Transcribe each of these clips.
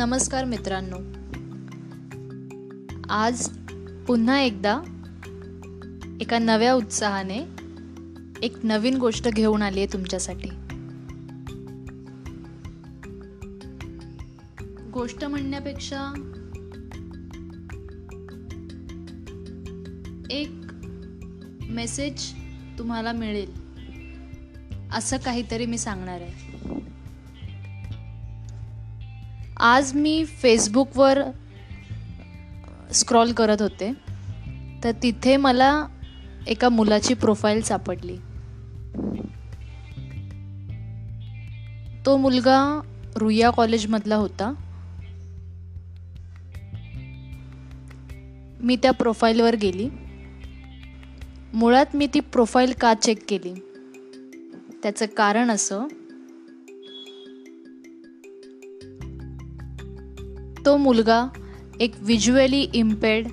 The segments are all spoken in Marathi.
नमस्कार मित्रांनो. आज पुन्हा एकदा एका नव्या उत्साहाने एक नवीन गोष्ट घेऊन आली आहे तुमच्यासाठी. गोष्ट म्हणण्यापेक्षा एक मेसेज तुम्हाला मिळेल असं काहीतरी मी सांगणार आहे. आज मी फेसबुकवर स्क्रॉल करत होते. तर तिथे मला एका मुलाची प्रोफाईल सापडली. तो मुलगा रुया कॉलेजमधला होता. मी त्या प्रोफाईलवर गेली. मुळात मी ती प्रोफाईल का चेक केली? त्याचं कारण असं तो मुलगा एक विज्युअली इम्पेड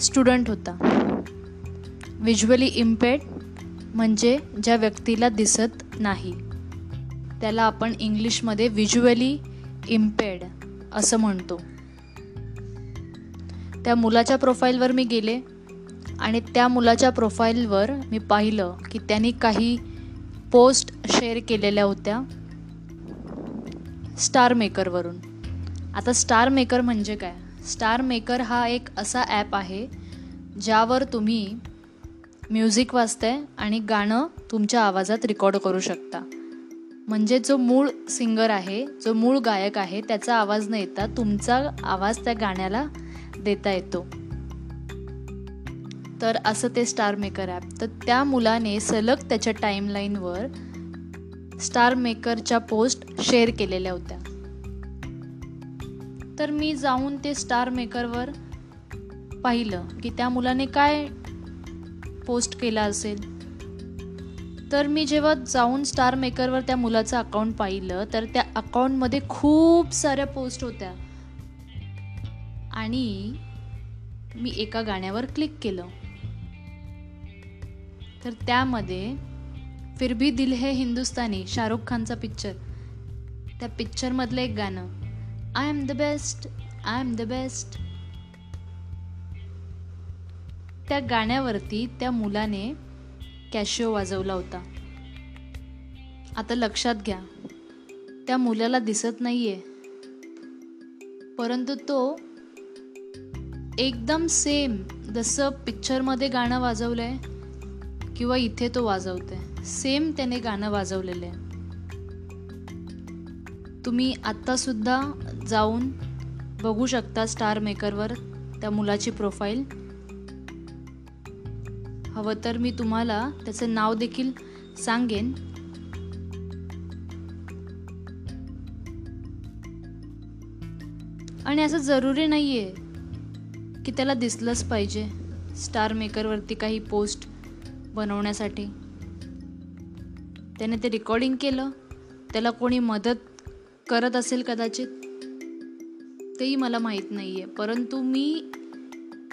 स्टुडंट होता. विज्युअली इम्पेड म्हणजे ज्या व्यक्तीला दिसत नाही. त्याला आपण इंग्लिशमध्ये विज्युअली इम्पेड असं म्हणतो. त्या मुलाच्या प्रोफाईलवर मी गेले आणि त्या मुलाच्या प्रोफाईलवर मी पाहिलं की त्यांनी काही पोस्ट शेअर केलेल्या होत्या स्टार मेकरवरून आता स्टार मेकर म्हणजे काय? स्टार मेकर हा एक असा ॲप आहे ज्यावर तुम्ही म्युझिक वाजताय आणि गाणं तुमच्या आवाजात रेकॉर्ड करू शकता. म्हणजे जो मूळ सिंगर आहे जो मूळ गायक आहे त्याचा आवाज न येता तुमचा आवाज त्या गाण्याला देता येतो. तर असं ते स्टार मेकर ॲप तर त्या मुलाने सलग त्याच्या टाईमलाईनवर स्टार मेकरच्या पोस्ट शेअर केलेल्या होत्या. तर मी जाऊन ते स्टार मेकरवर पाहिलं की त्या मुलाने काय पोस्ट केला असेल. तर मी जेव्हा जाऊन स्टार मेकरवर त्या मुलाचं अकाउंट पाहिलं तर त्या अकाउंटमध्ये खूप साऱ्या पोस्ट होत्या. आणि मी एका गाण्यावर क्लिक केलं. तर त्यामध्ये फिर भी दिल है हिंदुस्तानी शाहरुख खानचा पिक्चर त्या पिक्चरमधलं एक गाणं. I am the best I am the best त्या गाण्यावरती त्या मुलाने कॅशिओ वाजवला होता. आता लक्षात घ्या त्या मुलाला दिसत नाहीये. परंतु तो एकदम सेम जसं पिक्चरमध्ये गाणं वाजवलं आहे किंवा इथे तो वाजवतोय. सेम त्याने गाणं वाजवलेलं आहे तुम्ही आत्तासुद्धा जाऊन बघू शकता स्टार मेकरवर त्या मुलाची प्रोफाईल हवं तर मी तुम्हाला त्याचं नाव देखील सांगेन. आणि असं जरुरी नाही आहे की त्याला दिसलंच पाहिजे स्टार मेकरवरती काही पोस्ट बनवण्यासाठी. त्याने ते रेकॉर्डिंग केलं त्याला कोणी मदत करत असेल कदाचित तेही मला माहीत नाही आहे परंतु मी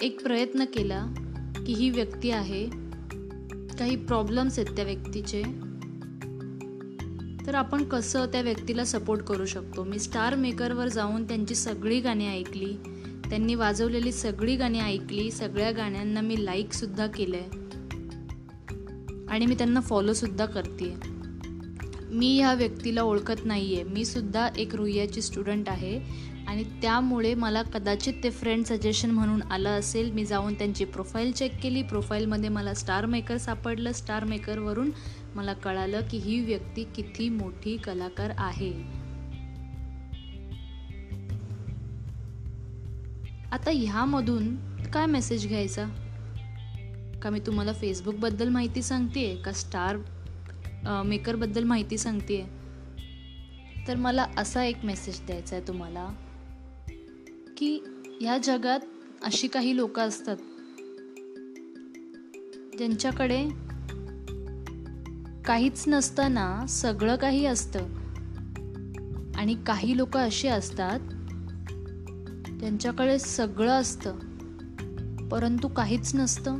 एक प्रयत्न केला की ही व्यक्ती आहे. काही प्रॉब्लेम्स आहेत त्या व्यक्तीचे. तर आपण कसं त्या व्यक्तीला सपोर्ट करू शकतो? मी स्टार मेकरवर जाऊन त्यांची सगळी गाणी ऐकली. त्यांनी वाजवलेली सगळी गाणी ऐकली. सगळ्या गाण्यांना मी लाईकसुद्धा केलं आहे आणि मी त्यांना फॉलोसुद्धा करते आहे मी ह्या व्यक्तीला ओळखत नाही आहे मी सुद्धा एक रुईयाची स्टुडंट आहे. आणि त्यामुळे मला कदाचित ते फ्रेंड सजेशन म्हणून आलं असेल. मी जाऊन त्यांची प्रोफाईल चेक केली. प्रोफाईलमध्ये मला स्टार मेकर सापडलं. स्टार मेकरवरून मला कळालं की ही व्यक्ती किती मोठी कलाकार आहे. आता ह्यामधून काय मेसेज घ्यायचा? का मी तुम्हाला फेसबुकबद्दल माहिती सांगते का स्टार मेकरबद्दल माहिती सांगते तर मला असा एक मेसेज द्यायचा आहे तुम्हाला की ह्या जगात अशी काही लोक असतात ज्यांच्याकडे काहीच नसताना सगळं काही असतं आणि काही लोक असे असतात त्यांच्याकडे सगळं असतं परंतु काहीच नसतं.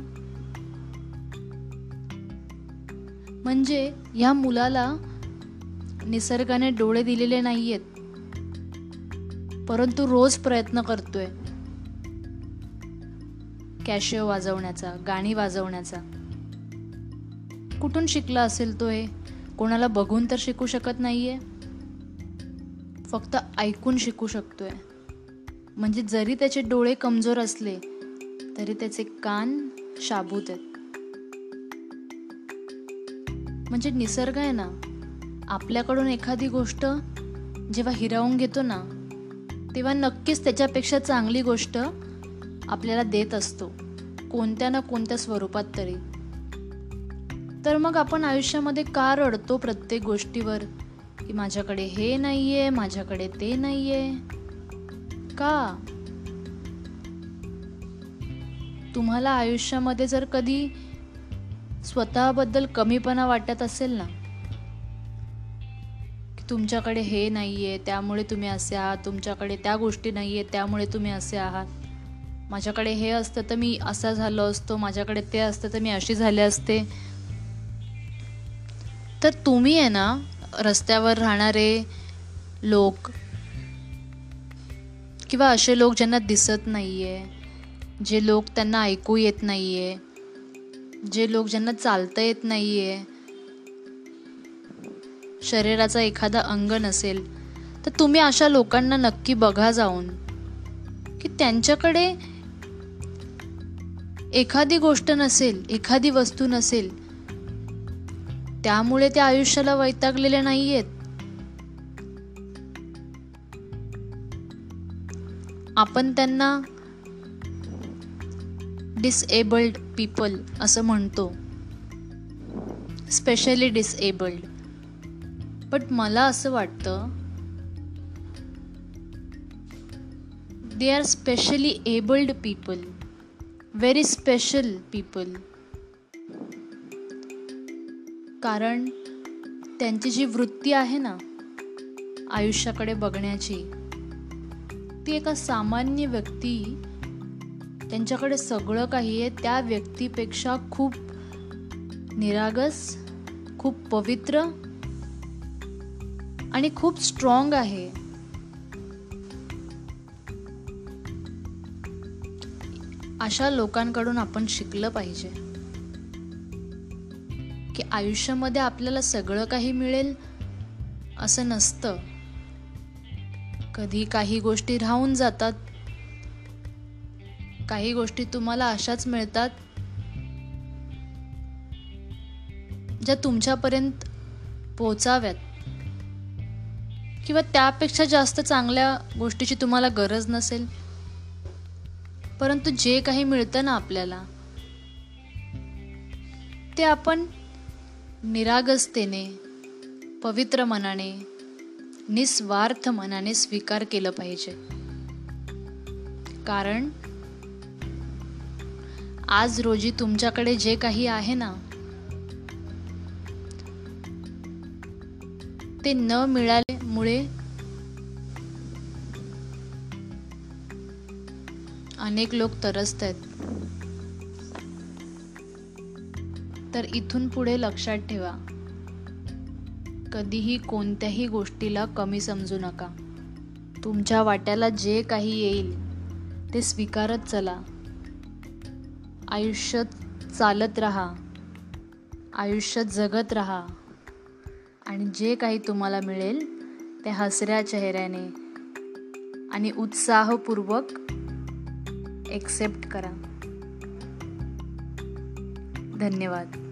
म्हणजे ह्या मुलाला निसर्गाने डोळे दिलेले नाही आहेत परंतु रोज प्रयत्न करतोय. कॅशिओ वाजवण्याचा गाणी वाजवण्याचा. कुठून शिकला असेल तो हे? कोणाला बघून तर शिकू शकत नाहीये. फक्त ऐकून शिकू शकतोय. म्हणजे जरी त्याचे डोळे कमजोर असले तरी त्याचे कान शाबूत आहेत. म्हणजे निसर्ग आहे ना आपल्याकडून एखादी गोष्ट जेव्हा हिरावून घेतो ना तेव्हा नक्कीच त्याच्यापेक्षा चांगली गोष्ट आपल्याला देत असतो कोणत्या ना कोणत्या स्वरूपात तरी. तर मग आपण आयुष्यामध्ये का रडतो प्रत्येक गोष्टीवर? की माझ्याकडे हे नाही आहे माझ्याकडे ते नाही आहे का? तुम्हाला आयुष्यामध्ये जर कधी स्वतःबद्दल कमीपणा वाटत असेल ना? की तुमच्याकडे हे नाही आहे त्यामुळे तुम्ही असे आहात तुमच्याकडे त्या गोष्टी नाही आहेत त्यामुळे तुम्ही असे आहात. माझ्याकडे हे असतं तर मी असा झालो असतो माझ्याकडे ते असतं तर मी अशी झाले असते. तर तुम्ही आहे ना रस्त्यावर राहणारे लोक किंवा असे लोक ज्यांना दिसत नाही आहे जे लोक त्यांना ऐकू येत नाही आहे जे लोक ज्यांना चालता येत नाही आहे शरीराचा एखादा अंग नसेल तर तुम्ही अशा लोकांना नक्की बघा जाऊन की त्यांच्याकडे एखादी गोष्ट नसेल एखादी वस्तू नसेल त्यामुळे त्या आयुष्याला वैतागलेले नाहीयेत. आपण त्यांना डिसएबल्ड पीपल असं म्हणतो. स्पेशली डिसएबल्ड बट मला असं वाटतं they are specially abled people very special people कारण त्यांची जी वृत्ती आहे ना आयुष्याकडे बघण्याची ती एका सामान्य व्यक्ती त्यांच्याकडे सगळं काही आहे. त्या व्यक्तीपेक्षा खूप निरागस खूप पवित्र आणि खूप स्ट्रॉंग आहे. अशा लोकांकडून आपण शिकलं पाहिजे. की आयुष्यामध्ये आपल्याला सगळं काही मिळेल असं नसतं. कधी काही गोष्टी राहून जातात काही गोष्टी तुम्हाला अशाच मिळतात ज्या तुमच्यापर्यंत पोचाव्यात किंवा त्यापेक्षा जास्त चांगल्या गोष्टीची तुम्हाला गरज नसेल. परंतु जे काही मिळतं ना आपल्याला ते आपण निरागसतेने पवित्र मनाने निस्वार्थ मनाने स्वीकार केलं पाहिजे. कारण आज रोजी तुमच्याकडे जे काही आहे ना ते न मिळाल्यामुळे अनेक लोक तरसत आहेत. तर इथून पुढे लक्षात ठेवा कधीही कोणत्याही गोष्टीला कमी समजू नका. तुमच्या वाट्याला जे काही येईल ते स्वीकारत चला. आयुष्य चालत राहा. आयुष्य जगत राहा. आणि जे काही तुम्हाला मिळेल ते हसऱ्या चेहऱ्याने आणि उत्साहपूर्वक एक्सेप्ट करा. धन्यवाद.